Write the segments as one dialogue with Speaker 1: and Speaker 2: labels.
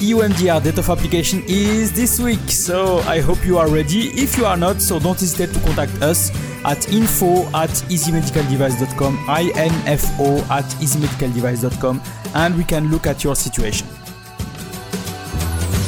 Speaker 1: EU MDR date of application is this week. So I hope you are ready. If you are not, so don't hesitate to contact us at info at easymedicaldevice.com, info at easymedicaldevice.com, and we can look at your situation.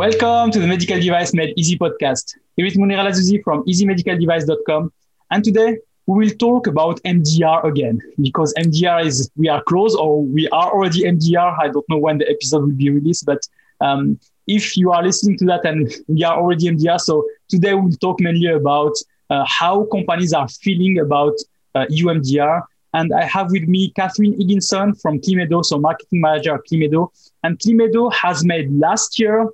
Speaker 2: Welcome to the Medical Device Made Easy podcast. Here is Monir El Azzouzi from easymedicaldevice.com. And today we will talk about MDR again because MDR is, we are close or we are already MDR. I don't know when the episode will be released, but um, if you are listening to that and we are already MDR, so today we'll talk mainly about uh, how companies are feeling about uh, EUMDR. And I have with me Catherine Higginson from Climedo, so marketing manager at Climedo. And Climedo has made last year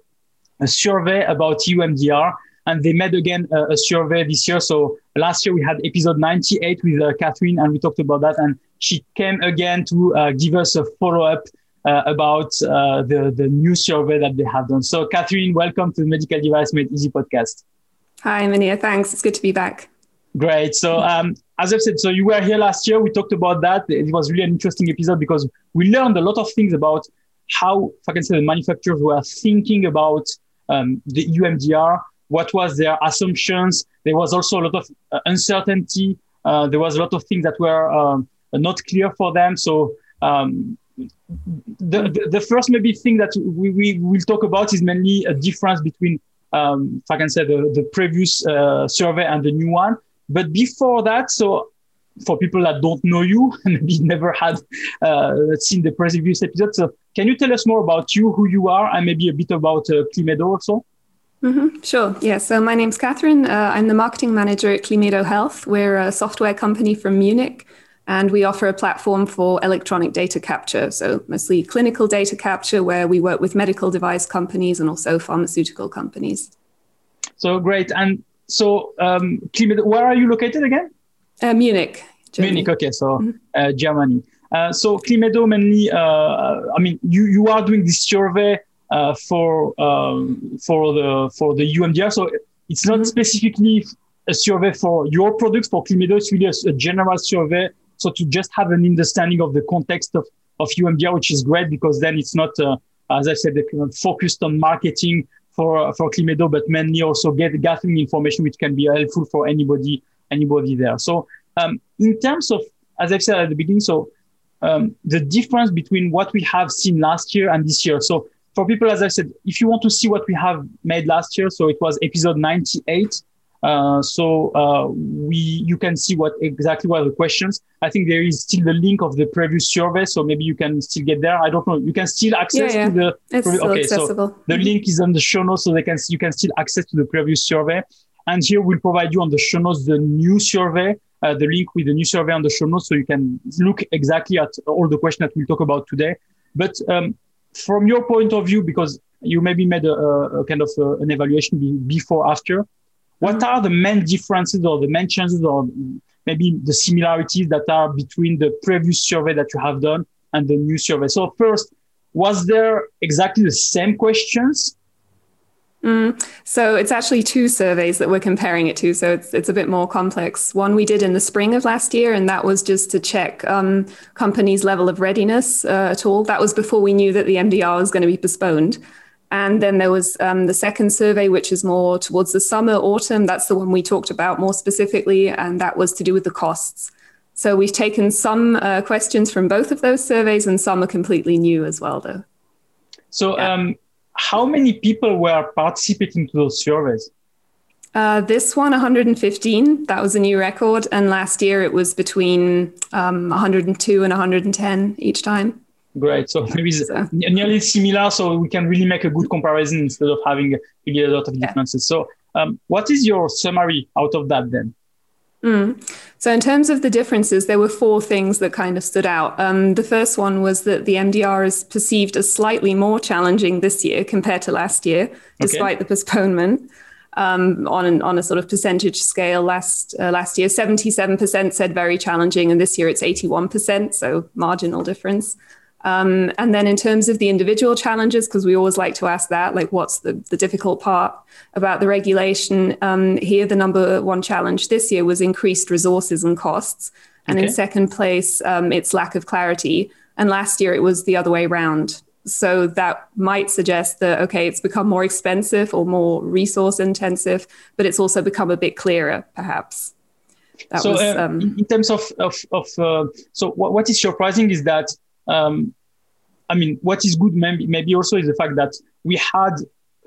Speaker 2: a survey about EUMDR. And they made again a, a, survey this year. So last year we had episode 98 with uh, Catherine, and we talked about that. And she came again to uh, give us a follow up uh, about uh, the, the new survey that they have done. So, Catherine, welcome to the Medical Device Made Easy podcast.
Speaker 3: Hi, Monir. Thanks. It's good to be back.
Speaker 2: Great. So, um, as I've said, so you were here last year. We talked about that. It was really an interesting episode because we learned a lot of things about how, if I can say, the manufacturers were thinking about um, the EUMDR, what was their assumptions. There was also a lot of uh, uncertainty. Uh, there was a lot of things that were um, not clear for them. So um, the, the, the, first maybe thing that we, we will talk about is mainly a difference between, um, if I can say, the, the previous uh, survey and the new one. But before that, so for people that don't know you, maybe never had uh, seen the previous episode, so can you tell us more about you, who you are, and maybe a bit about uh, Climedo also?
Speaker 3: Mm-hmm, sure. Yeah. So my name's Catherine. Uh, I'm the marketing manager at Climedo Health. We're a software company from Munich, and we offer a platform for electronic data capture. So mostly clinical data capture, where we work with medical device companies and also pharmaceutical companies.
Speaker 2: So great. And so, um, Climedo, where are you located again?
Speaker 3: Uh, Munich.
Speaker 2: Germany. Munich. Okay. So mm-hmm. uh, Germany. Uh, so Climedo mainly, uh, I mean, you, you are doing this survey uh, for um, for the for the EUMDR. So it's not mm-hmm. specifically a survey for your products for Climedo. It's really a, a, general survey. So to just have an understanding of the context of of EUMDR, which is great because then it's not, uh, as I said, focused on marketing for for Climedo, but mainly also get gathering information which can be helpful for anybody anybody there. So um, in terms of, as I said at the beginning, so um, the difference between what we have seen last year and this year. So for people, as I said, if you want to see what we have made last year, so it was episode 98. Uh, so uh, we you can see what exactly what the questions. I think there is still the link of the previous survey, so maybe you can still get there. I don't know. You can still access
Speaker 3: yeah, yeah.
Speaker 2: to the
Speaker 3: it's okay. Accessible.
Speaker 2: So the mm-hmm. link is on the show notes, so they can you can still access to the previous survey. And here we'll provide you on the show notes the new survey uh, the link with the new survey on the show notes so you can look exactly at all the questions that we'll talk about today. But um, from your point of view, because you maybe made a, a kind of a, an evaluation before, after, what are the main differences or the main changes or maybe the similarities that are between the previous survey that you have done and the new survey? So first, was there exactly the same questions
Speaker 3: Mm. So it's actually two surveys that we're comparing it to. So it's it's a bit more complex. One we did in the spring of last year, and that was just to check um, companies' level of readiness uh, at all. That was before we knew that the MDR was going to be postponed. And then there was um, the second survey, which is more towards the summer, autumn. That's the one we talked about more specifically, and that was to do with the costs. So we've taken some uh, questions from both of those surveys, and some are completely new as well, though.
Speaker 2: So yeah. um, how many people were participating to those surveys?
Speaker 3: Uh, this one, 115. That was a new record. And last year it was between um, 102 and 110 each time.
Speaker 2: Great. So maybe so. nearly similar. So we can really make a good comparison instead of having really a lot of differences. Yeah. So um, what is your summary out of that then?
Speaker 3: Mm. So, in terms of the differences, there were four things that kind of stood out. Um, the first one was that the MDR is perceived as slightly more challenging this year compared to last year, despite okay. the postponement. Um, on an, on a sort of percentage scale, last uh, last year, seventy seven percent said very challenging, and this year it's eighty one percent, so marginal difference. Um, and then in terms of the individual challenges, because we always like to ask that, like what's the, the difficult part about the regulation? Um, here, the number one challenge this year was increased resources and costs. And okay. in second place, um, it's lack of clarity. And last year, it was the other way around. So that might suggest that, okay, it's become more expensive or more resource intensive, but it's also become a bit clearer, perhaps.
Speaker 2: That so, was, uh, um, in terms of, of, of uh, so what, what is surprising is that um, I mean, what is good maybe, maybe also is the fact that we had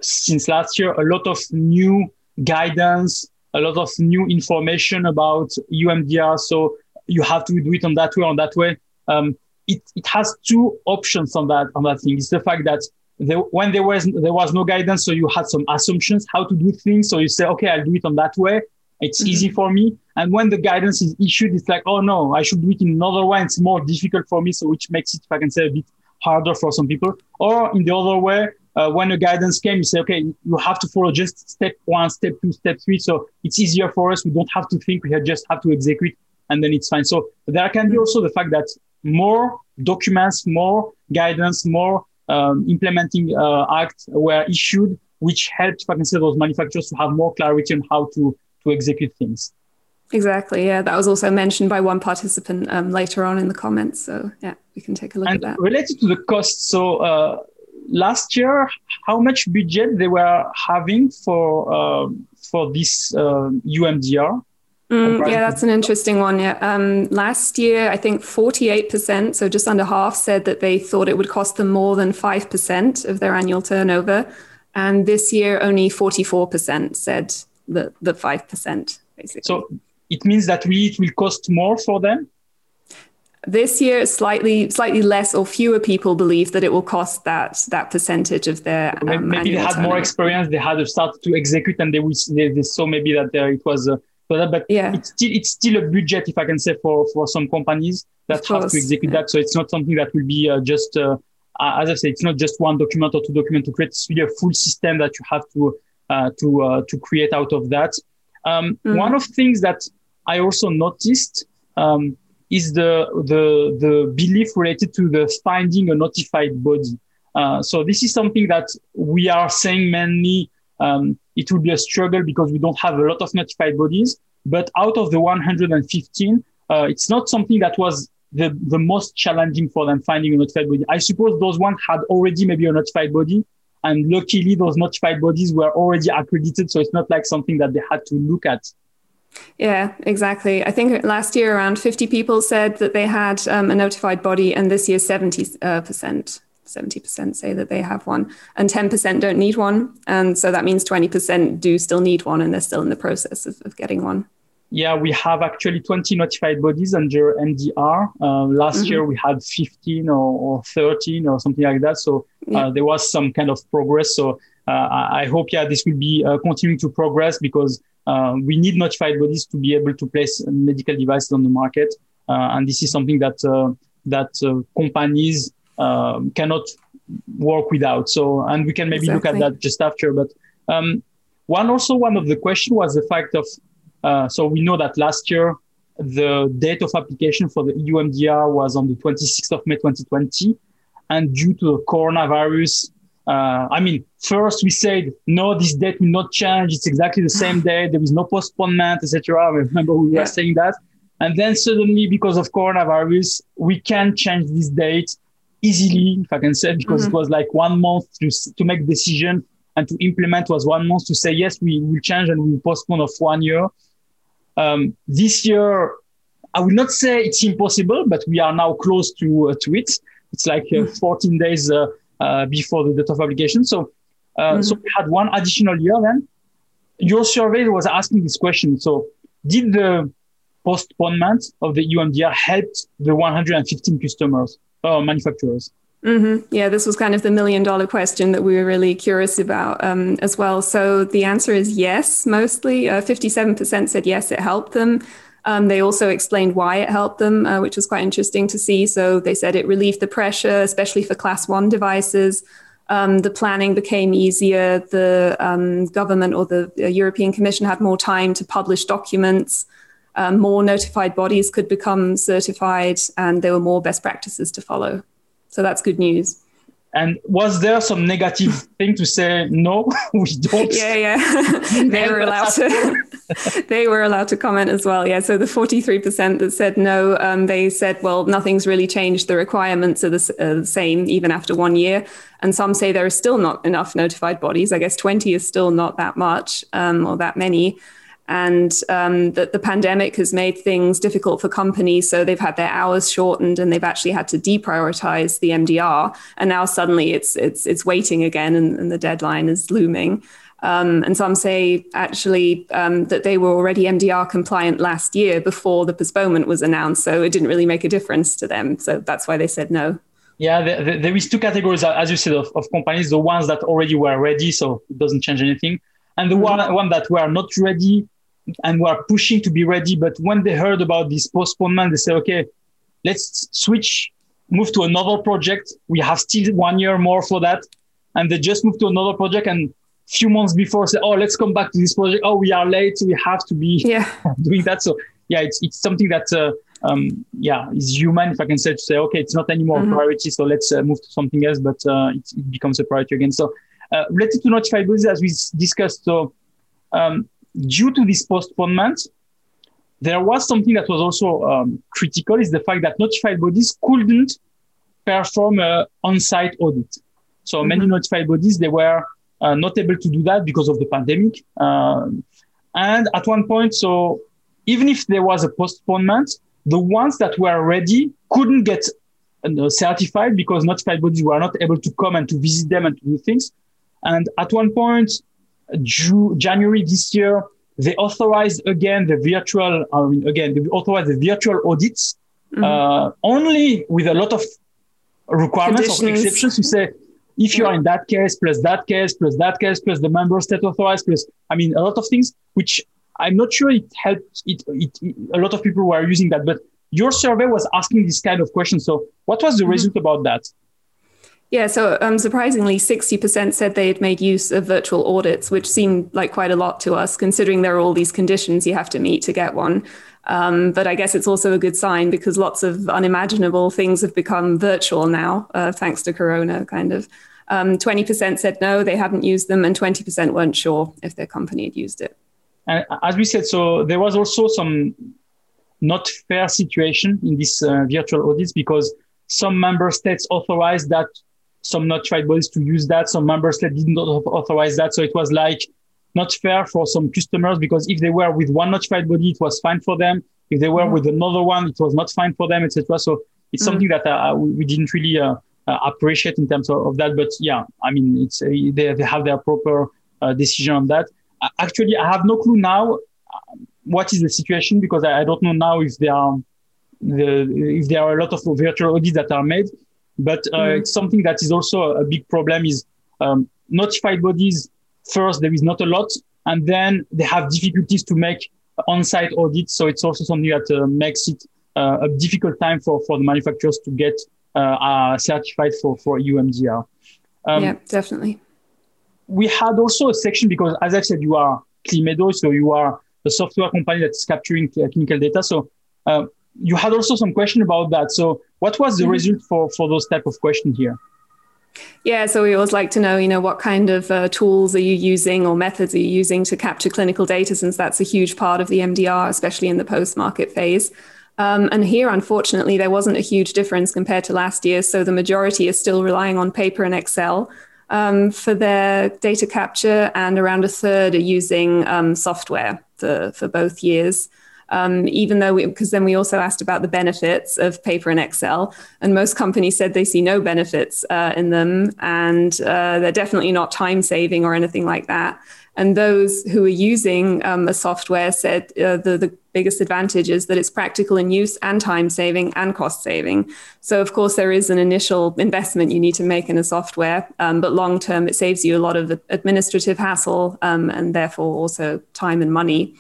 Speaker 2: since last year a lot of new guidance, a lot of new information about EUMDR. So you have to do it on that way, on that way. Um, it, it has two options on that on that thing. It's the fact that there, when there was there was no guidance, so you had some assumptions how to do things. So you say, okay, I'll do it on that way. It's mm-hmm. easy for me. And when the guidance is issued, it's like, oh no, I should do it in another way. It's more difficult for me. So which makes it, if I can say, a bit harder for some people. Or in the other way, uh, when the guidance came, you say, okay, you have to follow just step one, step two, step three. So it's easier for us. We don't have to think. We just have to execute and then it's fine. So there can be also the fact that more documents, more guidance, more um, implementing uh, acts were issued, which helped, if I can say, those manufacturers to have more clarity on how to to execute things.
Speaker 3: Exactly. Yeah, that was also mentioned by one participant um, later on in the comments. So yeah, we can take a look
Speaker 2: and
Speaker 3: at that.
Speaker 2: Related to the cost, so uh, last year, how much budget they were having for uh, for this uh, EUMDR?
Speaker 3: Mm, yeah, that's an interesting one. Yeah. Um, last year, I think 48%, so just under half, said that they thought it would cost them more than 5% of their annual turnover. And this year, only 44% said the, the 5%, basically.
Speaker 2: So it means that really it will cost more for them?
Speaker 3: This year, slightly slightly less or fewer people believe that it will cost that that percentage of their.
Speaker 2: Um, maybe they had turnover. more experience. They had started to execute, and they, they, they saw maybe that there it was. Uh, but yeah. it's still it's still a budget, if I can say, for for some companies that have to execute yeah. that. So it's not something that will be uh, just. Uh, as I say, it's not just one document or two documents to create. It's really a full system that you have to uh, to uh, to create out of that. Um, mm. One of the things that I also noticed um, is the, the, the belief related to the finding a notified body. Uh, so this is something that we are saying mainly um, it will be a struggle because we don't have a lot of notified bodies. But out of the 115, uh, it's not something that was the, the most challenging for them finding a notified body. I suppose those ones had already maybe a notified body. And luckily, those notified bodies were already accredited. So it's not like something that they had to look at.
Speaker 3: Yeah, exactly. I think last year around 50 people said that they had um, a notified body, and this year 70 uh, percent. 70% say that they have one, and 10% don't need one. And so that means 20% do still need one, and they're still in the process of, of getting one.
Speaker 2: Yeah, we have actually 20 notified bodies under MDR. Uh, last mm-hmm. year we had 15 or, or, 13 or something like that. So uh, yeah. there was some kind of progress. So uh, I hope, yeah, this will be uh, continuing to progress because uh, we need notified bodies to be able to place medical devices on the market. Uh, and this is something that, uh, that companies um, cannot work without. So, and we can maybe exactly. look at that just after. But um, one also, one of the question was the fact of, so we know that last year, the date of application for the EUMDR was on the 26th of May 2020. And due to the coronavirus, uh, I mean, first we said no, this date will not change. It's exactly the same day. There is no postponement, etc. I remember we yeah. were saying that, and then suddenly, because of coronavirus, we can change this date easily, if I can say, because mm-hmm. it was like one month to to make decision and to implement was one month to say yes, we will change and we will postpone of one year. Um, this year, I will not say it's impossible, but we are now close to uh, to it. It's like uh, mm. 14 days uh, before the date of publication. So, uh, mm-hmm. so we had one additional year then. Your survey was asking this question. So, did the postponement of the EUMDR help the 115 customers or uh, manufacturers?
Speaker 3: Mm-hmm. Yeah, this was kind of the million dollar question that we were really curious about um, as well. So the answer is yes, mostly. Uh, 57% said yes, it helped them. Um, they also explained why it helped them, uh, which was quite interesting to see. So they said it relieved the pressure, especially for class one devices. Um, the planning became easier. The um, government or the uh, European Commission had more time to publish documents. Um, more notified bodies could become certified, and there were more best practices to follow. So that's good news.
Speaker 2: And was there some negative thing to say no? we don't.
Speaker 3: Yeah, yeah. they were allowed to. they were allowed to comment as well. Yeah. So the forty-three percent that said no, um, they said, well, nothing's really changed. The requirements are the, uh, the, same even after one year. And some say there are still not enough notified bodies. I guess twenty is still not that much um, or that many and um, that the pandemic has made things difficult for companies. So they've had their hours shortened, and they've actually had to deprioritize the MDR. And now suddenly it's it's it's waiting again, and, and the deadline is looming. Um, and some say actually um, that they were already MDR compliant last year before the postponement was announced, so it didn't really make a difference to them. So that's why they said no.
Speaker 2: Yeah, there, there is two categories, as you said, of, of companies: the ones that already were ready, so it doesn't change anything, and the mm-hmm. one one that were not ready and were pushing to be ready. But when they heard about this postponement, they said, okay, let's switch, move to another project. We have still one year more for that. And they just moved to another project and few months before say, oh, let's come back to this project. Oh, we are late. We have to be
Speaker 3: yeah.
Speaker 2: doing that. So yeah, it's, it's something that, uh, um, yeah, is human, if I can say, to say, okay, it's not anymore mm-hmm. a priority. So let's uh, move to something else, but uh, it, it, becomes a priority again. So uh, related to notified bodies, as we discussed, so um, due to this postponement, there was something that was also um, critical is the fact that notified bodies couldn't perform an on-site audit. So mm-hmm. many notified bodies, they were uh, not able to do that because of the pandemic. Um, and at one point, so even if there was a postponement, the ones that were ready couldn't get uh, certified because notified bodies were not able to come and to visit them and to do things. And at one point, January this year, they authorized again the virtual, I mean, again, they authorized the virtual audits mm-hmm. uh, only with a lot of requirements or exceptions to say, if you are in that case, plus that case, plus that case, plus the member state authorized, plus, I mean, a lot of things, which I'm not sure it helped. It, it, it a lot of people were using that, but your survey was asking this kind of question. So what was the mm-hmm. result about that?
Speaker 3: Yeah, so um, surprisingly, 60% said they had made use of virtual audits, which seemed like quite a lot to us, considering there are all these conditions you have to meet to get one. Um, but I guess it's also a good sign because lots of unimaginable things have become virtual now, uh, thanks to Corona, kind of. Um, 20% said no, they hadn't used them, and 20% weren't sure if their company had used it.
Speaker 2: And as we said, so there was also some not fair situation in these uh, virtual audits because some member states authorized that some notified bodies to use that. Some member states didn't authorize that. So it was like not fair for some customers because if they were with one notified body, it was fine for them. If they were mm-hmm. with another one, it was not fine for them, etc. So it's mm-hmm. something that uh, we didn't really uh, uh, appreciate in terms of, of, that. But yeah, I mean, it's uh, they, they have their proper uh, decision on that. Actually, I have no clue now uh, what is the situation because I, I don't know now if there are the, if there are a lot of virtual audits that are made. But uh, mm. something that is also a big problem is um, notified bodies. First, there is not a lot, and then they have difficulties to make on-site audits. So it's also something that uh, makes it uh, a difficult time for, for the manufacturers to get uh, uh, certified for for EUMDR.
Speaker 3: Um, yeah, definitely.
Speaker 2: We had also a section because, as I said, you are Climedo, so you are a software company that is capturing clinical data. So uh, you had also some question about that. So what was the mm-hmm. result for, for those type of questions here?
Speaker 3: Yeah, so we always like to know, you know, what kind of uh, tools are you using or methods are you using to capture clinical data, since that's a huge part of the MDR, especially in the post-market phase. Um, and here, unfortunately, there wasn't a huge difference compared to last year. So the majority is still relying on paper and Excel um, for their data capture, and around a third are using um, software for, for both years um, even though because then we also asked about the benefits of paper and Excel, and most companies said they see no benefits uh, in them, and uh, they're definitely not time saving or anything like that. And those who are using um, a software said uh, the, the biggest advantage is that it's practical in use and time saving and cost saving. So, of course, there is an initial investment you need to make in a software, um, but long term, it saves you a lot of administrative hassle um, and therefore also time and money.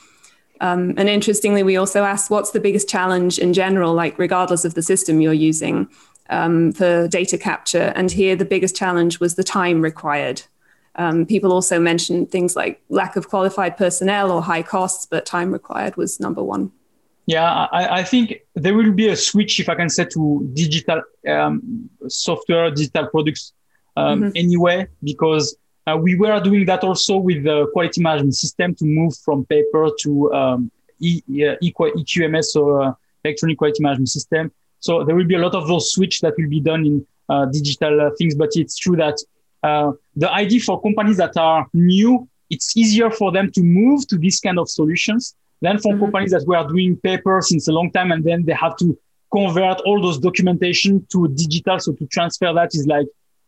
Speaker 3: Um, and interestingly, we also asked what's the biggest challenge in general, like regardless of the system you're using um, for data capture. And here, the biggest challenge was the time required. Um, people also mentioned things like lack of qualified personnel or high costs, but time required was number one.
Speaker 2: Yeah, I, I think there will be a switch, if I can say, to digital um, software, digital products um, mm-hmm. anyway, because uh, we were doing that also with the quality management system to move from paper to um, e- EQMS or uh, electronic quality management system. So there will be a lot of those switch that will be done in uh, digital uh, things. But it's true that uh, the idea for companies that are new, it's easier for them to move to this kind of solutions than for mm-hmm. companies that were doing paper since a long time and then they have to convert all those documentation to digital. So to transfer that is like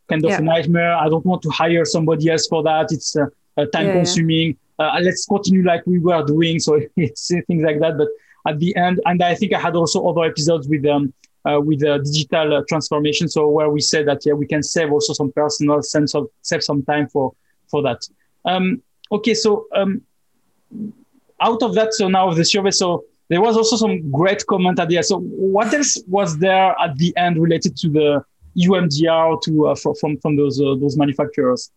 Speaker 2: kind of yeah. a nightmare. I don't want to hire somebody else for that. It's uh, uh, time yeah, consuming. Yeah. Uh, let's continue like we were doing. So it's things like that. But at the end, and I think I had also other episodes with um, uh, with uh, digital uh, transformation. So where we said that yeah, we can save also some personal sense of save some time for for that. Um, okay, so um, out of that, so now of the survey, so there was also some great comment at the end. So what else was there at the end related to the EUMDR to uh, from from those uh, those manufacturers?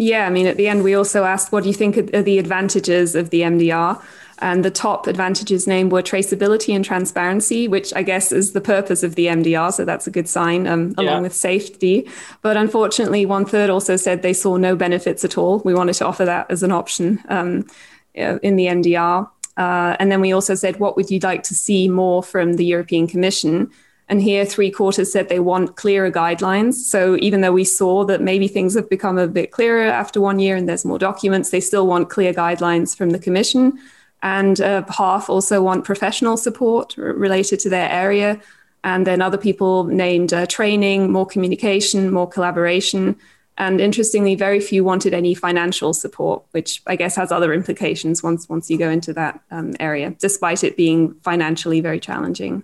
Speaker 3: Yeah, I mean, at the end, we also asked, what do you think are the advantages of the MDR? And the top advantages named were traceability and transparency, which I guess is the purpose of the MDR. So that's a good sign, um, along with safety. But unfortunately, one third also said they saw no benefits at all. We wanted to offer that as an option um, in the MDR. Uh, and then we also said, what would you like to see more from the European Commission? And here, three quarters said they want clearer guidelines. So even though we saw that maybe things have become a bit clearer after one year and there's more documents, they still want clear guidelines from the Commission. And uh, half also want professional support related to their area. And then other people named uh, training, more communication, more collaboration. And interestingly, very few wanted any financial support, which I guess has other implications once once you go into that um, area, despite it being financially very challenging.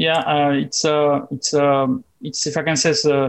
Speaker 2: Yeah, uh, it's uh, it's um, it's if I can say, uh,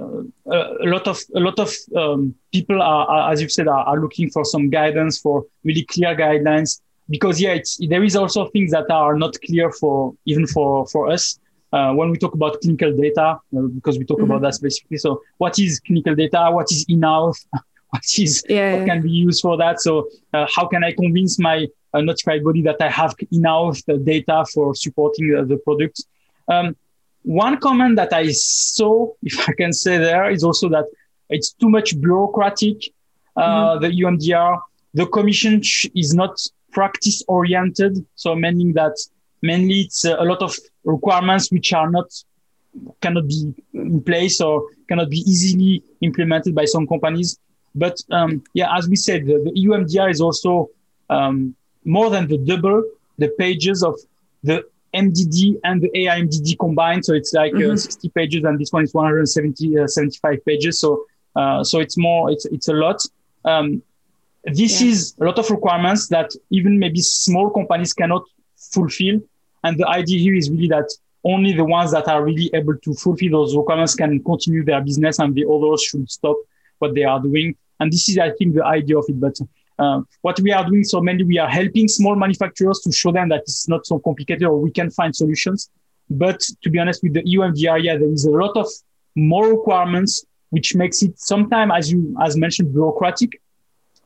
Speaker 2: a lot of a lot of um, people are, are, as you said, are, are, looking for some guidance for really clear guidelines because yeah, it's, there is also things that are not clear for even for for us. Uh, when we talk about clinical data, uh, because we talk mm-hmm. about that specifically. So, what is clinical data? What is in-house? what is yeah, what can be used for that? So, uh, how can I convince my a notified body that I have enough data for supporting the, the product. Um, one comment that I saw, if I can say there, is also that it's too much bureaucratic. Uh, mm-hmm. The EUMDR, the commission is not practice oriented. So meaning that mainly it's a lot of requirements which are not cannot be in place or cannot be easily implemented by some companies. But um, yeah, as we said, the, the EUMDR is also um, more than the double the pages of the MDD and the AI MDD combined. So it's like uh, mm-hmm. uh, 60 pages, and this one is 170 uh, 75 pages. So uh, so it's more it's it's a lot. Um, this yeah. is a lot of requirements that even maybe small companies cannot fulfill. And the idea here is really that only the ones that are really able to fulfill those requirements can continue their business, and the others should stop what they are doing. And this is, I think, the idea of it. But uh, what we are doing, so mainly we are helping small manufacturers to show them that it's not so complicated or we can find solutions. But to be honest, with the EUMDR, yeah, there is a lot of more requirements, which makes it sometimes, as you as mentioned, bureaucratic.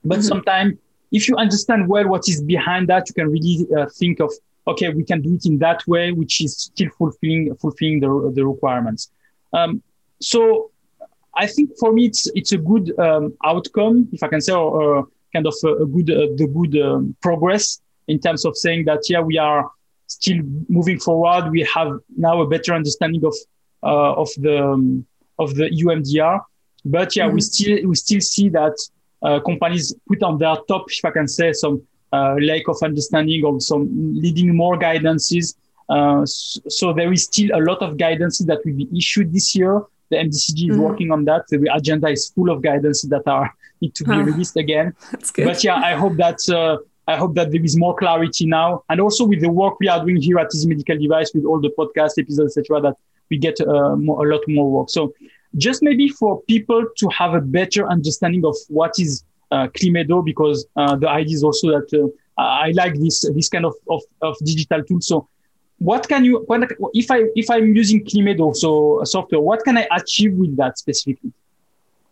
Speaker 2: But mm-hmm. sometimes, if you understand well what is behind that, you can really uh, think of okay, we can do it in that way, which is still fulfilling fulfilling the the requirements. Um, so I think for me, it's it's a good um, outcome, if I can say, or, or kind of a, a good uh, the good um, progress in terms of saying that yeah we are still moving forward. We have now a better understanding of uh, of the um, of the EUMDR, but yeah mm-hmm. we still we still see that uh, companies put on their top, if I can say, some uh, lack of understanding or some leading more guidances. Uh, so, there is still a lot of guidances that will be issued this year the MDCG is mm-hmm. working on that. The agenda is full of guidance that are need to be released again. But yeah, I hope that uh, I hope that there is more clarity now, and also with the work we are doing here at Easy Medical Device with all the podcast episodes, etc., that we get uh, more, a lot more work. So just maybe for people to have a better understanding of what is uh, Climedo, because uh, the idea is also that uh, I like this this kind of, of, of digital tool. So what can you if I if I'm using Climedo so software, what can I achieve with that specifically?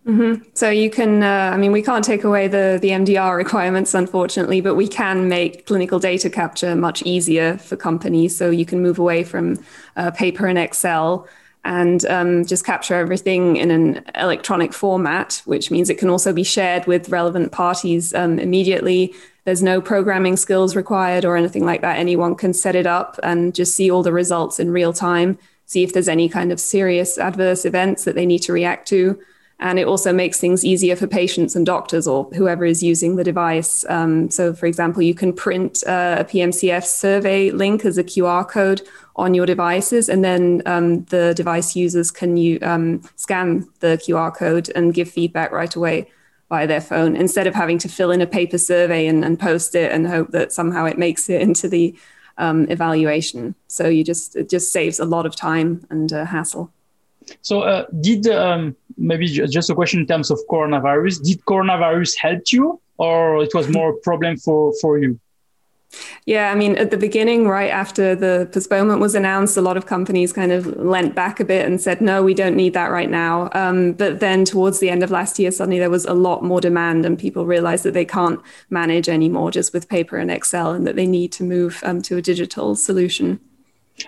Speaker 3: Mm-hmm. So you can, uh, I mean, we can't take away the the MDR requirements, unfortunately, but we can make clinical data capture much easier for companies. So you can move away from uh, paper and Excel and um, just capture everything in an electronic format, which means it can also be shared with relevant parties um, immediately. There's no programming skills required or anything like that. Anyone can set it up and just see all the results in real time, see if there's any kind of serious adverse events that they need to react to. And it also makes things easier for patients and doctors or whoever is using the device. Um, so, for example, you can print a PMCF survey link as a QR code on your devices, and then um, the device users can you um, scan the QR code and give feedback right away via their phone instead of having to fill in a paper survey and, and post it and hope that somehow it makes it into the um, evaluation. So you just it just saves a lot of time and uh, hassle.
Speaker 2: So, uh, did um, maybe just a question in terms of coronavirus? Did coronavirus help you, or it was more a problem for for you?
Speaker 3: Yeah, I mean, at the beginning, right after the postponement was announced, a lot of companies kind of leant back a bit and said, no, we don't need that right now. Um, but then towards the end of last year, suddenly there was a lot more demand, and people realized that they can't manage anymore just with paper and Excel and that they need to move um, to a digital solution.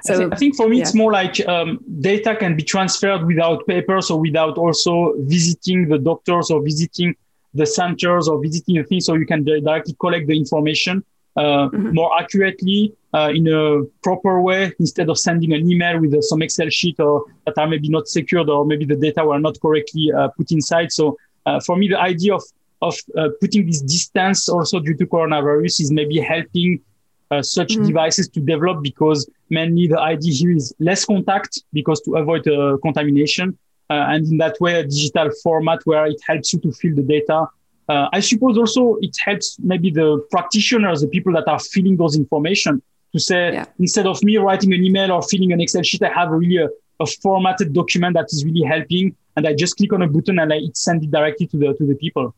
Speaker 2: So I think, I think for me, yeah. it's more like um, data can be transferred without papers or without also visiting the doctors or visiting the centers or visiting the things. So you can directly collect the information uh, mm-hmm. more accurately uh, in a proper way instead of sending an email with uh, some Excel sheet or that are maybe not secured or maybe the data were not correctly uh, put inside. So uh, for me, the idea of of putting this distance also due to coronavirus is maybe helping uh, such mm-hmm. devices to develop because mainly the idea here is less contact because to avoid uh, contamination. Uh, and in that way, a digital format where it helps you to fill the data. Uh, I suppose also it helps maybe the practitioners, the people that are filling those information to say, yeah. instead of me writing an email or filling an Excel sheet, I have really a, a formatted document that is really helping. And I just click on a button and I send it directly to the, to the people.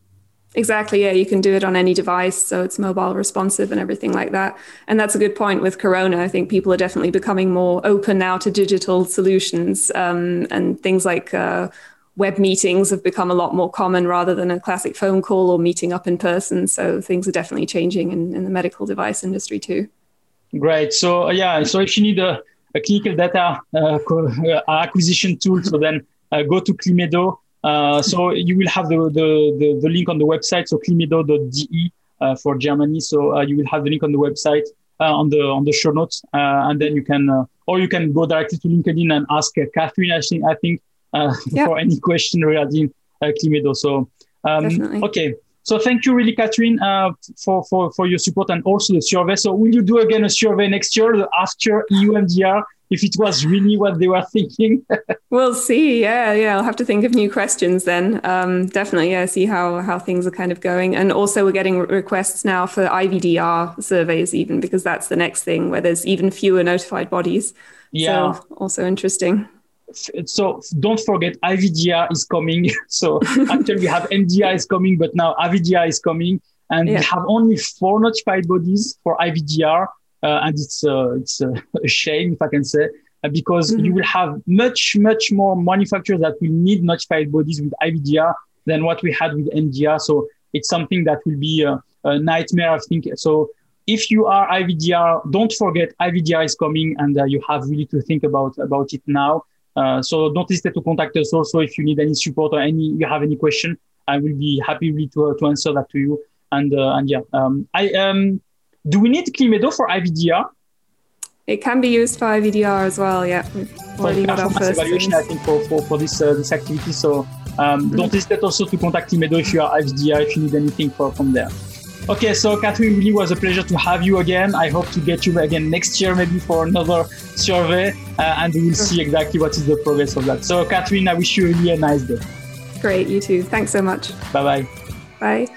Speaker 3: Exactly. Yeah, you can do it on any device, so it's mobile responsive and everything like that. And that's a good point with Corona. I think people are definitely becoming more open now to digital solutions, um, and things like uh, web meetings have become a lot more common rather than a classic phone call or meeting up in person. So things are definitely changing in, in the medical device industry too.
Speaker 2: Great. So uh, yeah, so if you need a, a clinical data uh, uh acquisition tool, so then uh, go to Climedo. Uh, so you will have the, the, the, the, link on the website, so climedo.de uh, for Germany. So uh, you will have the link on the website uh, on the on the show notes, uh, and then you can or you can go directly to LinkedIn and ask Catherine. I think I think yep. for any question regarding Climedo. So um, okay. So thank you really, Catherine, uh, for, for, for your support and also the survey. So will you do again a survey next year after EU MDR if it was really what they were thinking.
Speaker 3: we'll see. Yeah, yeah. I'll have to think of new questions then. Um, definitely, yeah. See how how things are kind of going, and also we're getting requests now for IVDR surveys, even because that's the next thing where there's even fewer notified bodies. Yeah. So also interesting.
Speaker 2: So don't forget IVDR is coming. So actually we have MDR is coming, but now IVDR is coming, and yeah. we have only four notified bodies for IVDR and it's uh, it's uh, a shame if I can say because mm-hmm. you will have much much more manufacturers that will need notified bodies with IVDR than what we had with MDR. So it's something that will be a, a nightmare, I think. So if you are IVDR, don't forget IVDR is coming, and uh, you have really to think about about it now. Uh, so don't hesitate to contact us also if you need any support or any you have any question. I will be happy really to, uh, to answer that to you. And and yeah, um, I um do we need Climedo for IVDR?
Speaker 3: It can be used for IVDR as well. Yeah, we've
Speaker 2: already got our first evaluation. I think for, for, for this uh, this activity. So um, mm-hmm. don't hesitate also to contact Climedo if you are IVDR if you need anything for, from there. Okay, so Catherine, really was a pleasure to have you again. I hope to get you again next year, maybe for another survey, uh, and we will see exactly what is the progress of that. So, Catherine, I wish you really a nice day.
Speaker 3: Great, you too. Thanks so much.
Speaker 2: Bye-bye.
Speaker 3: Bye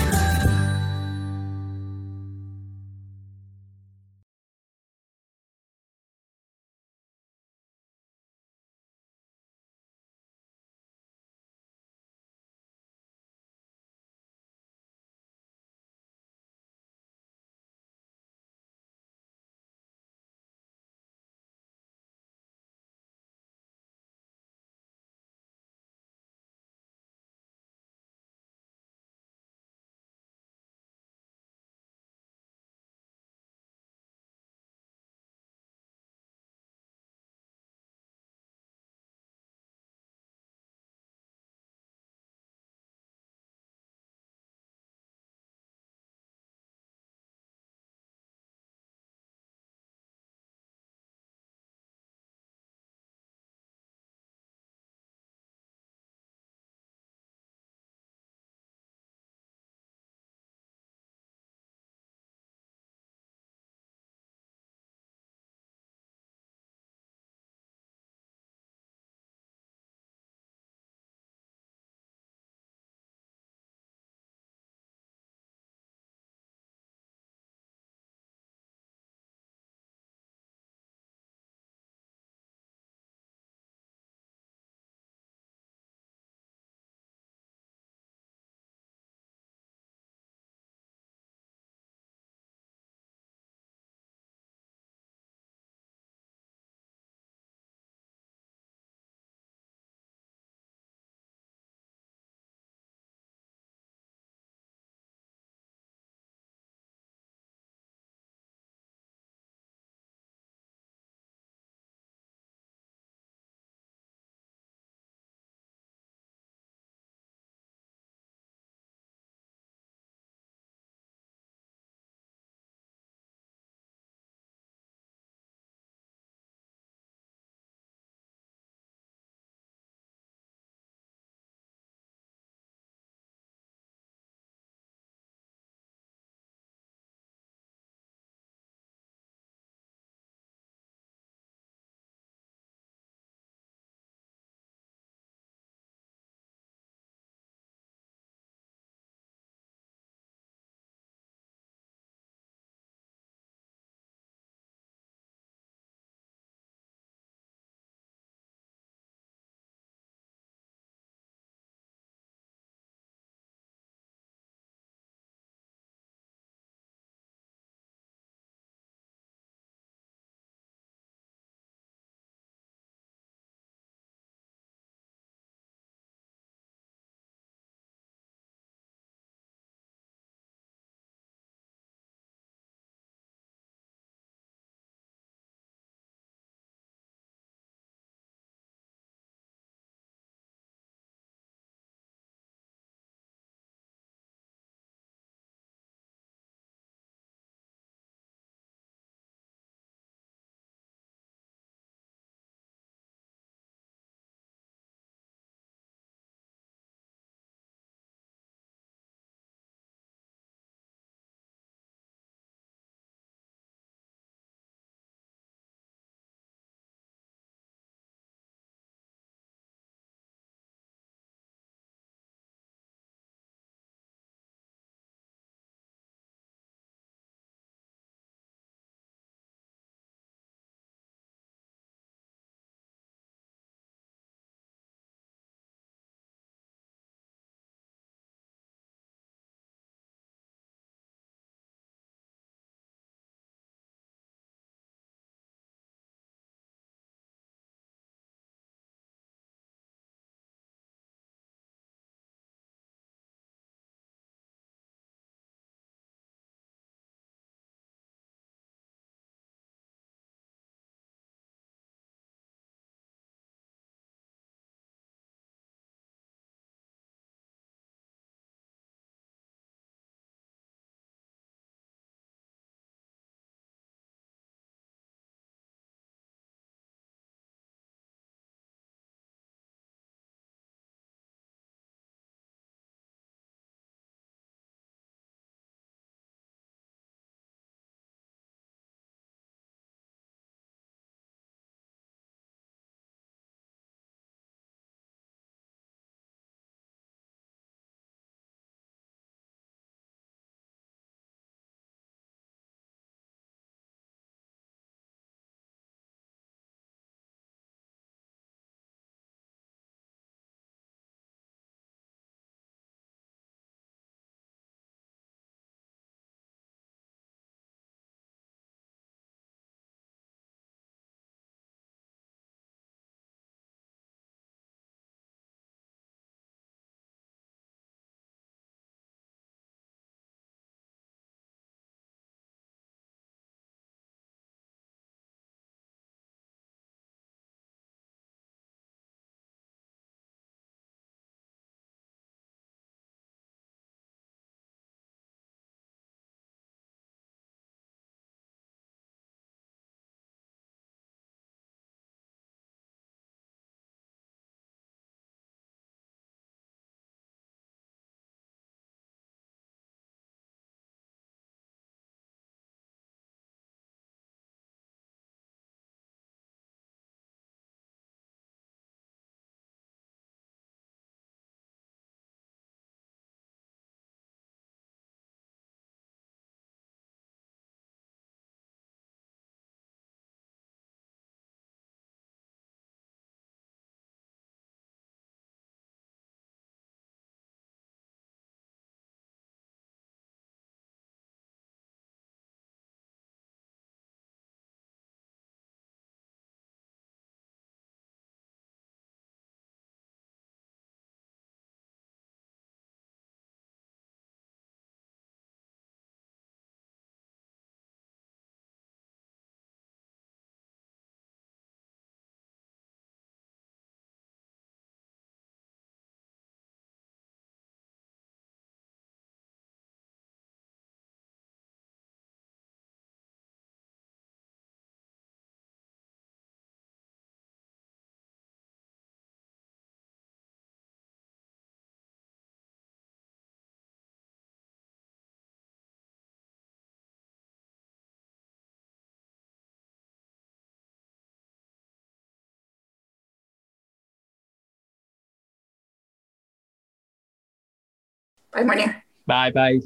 Speaker 3: Bye, Monir.
Speaker 2: Bye bye.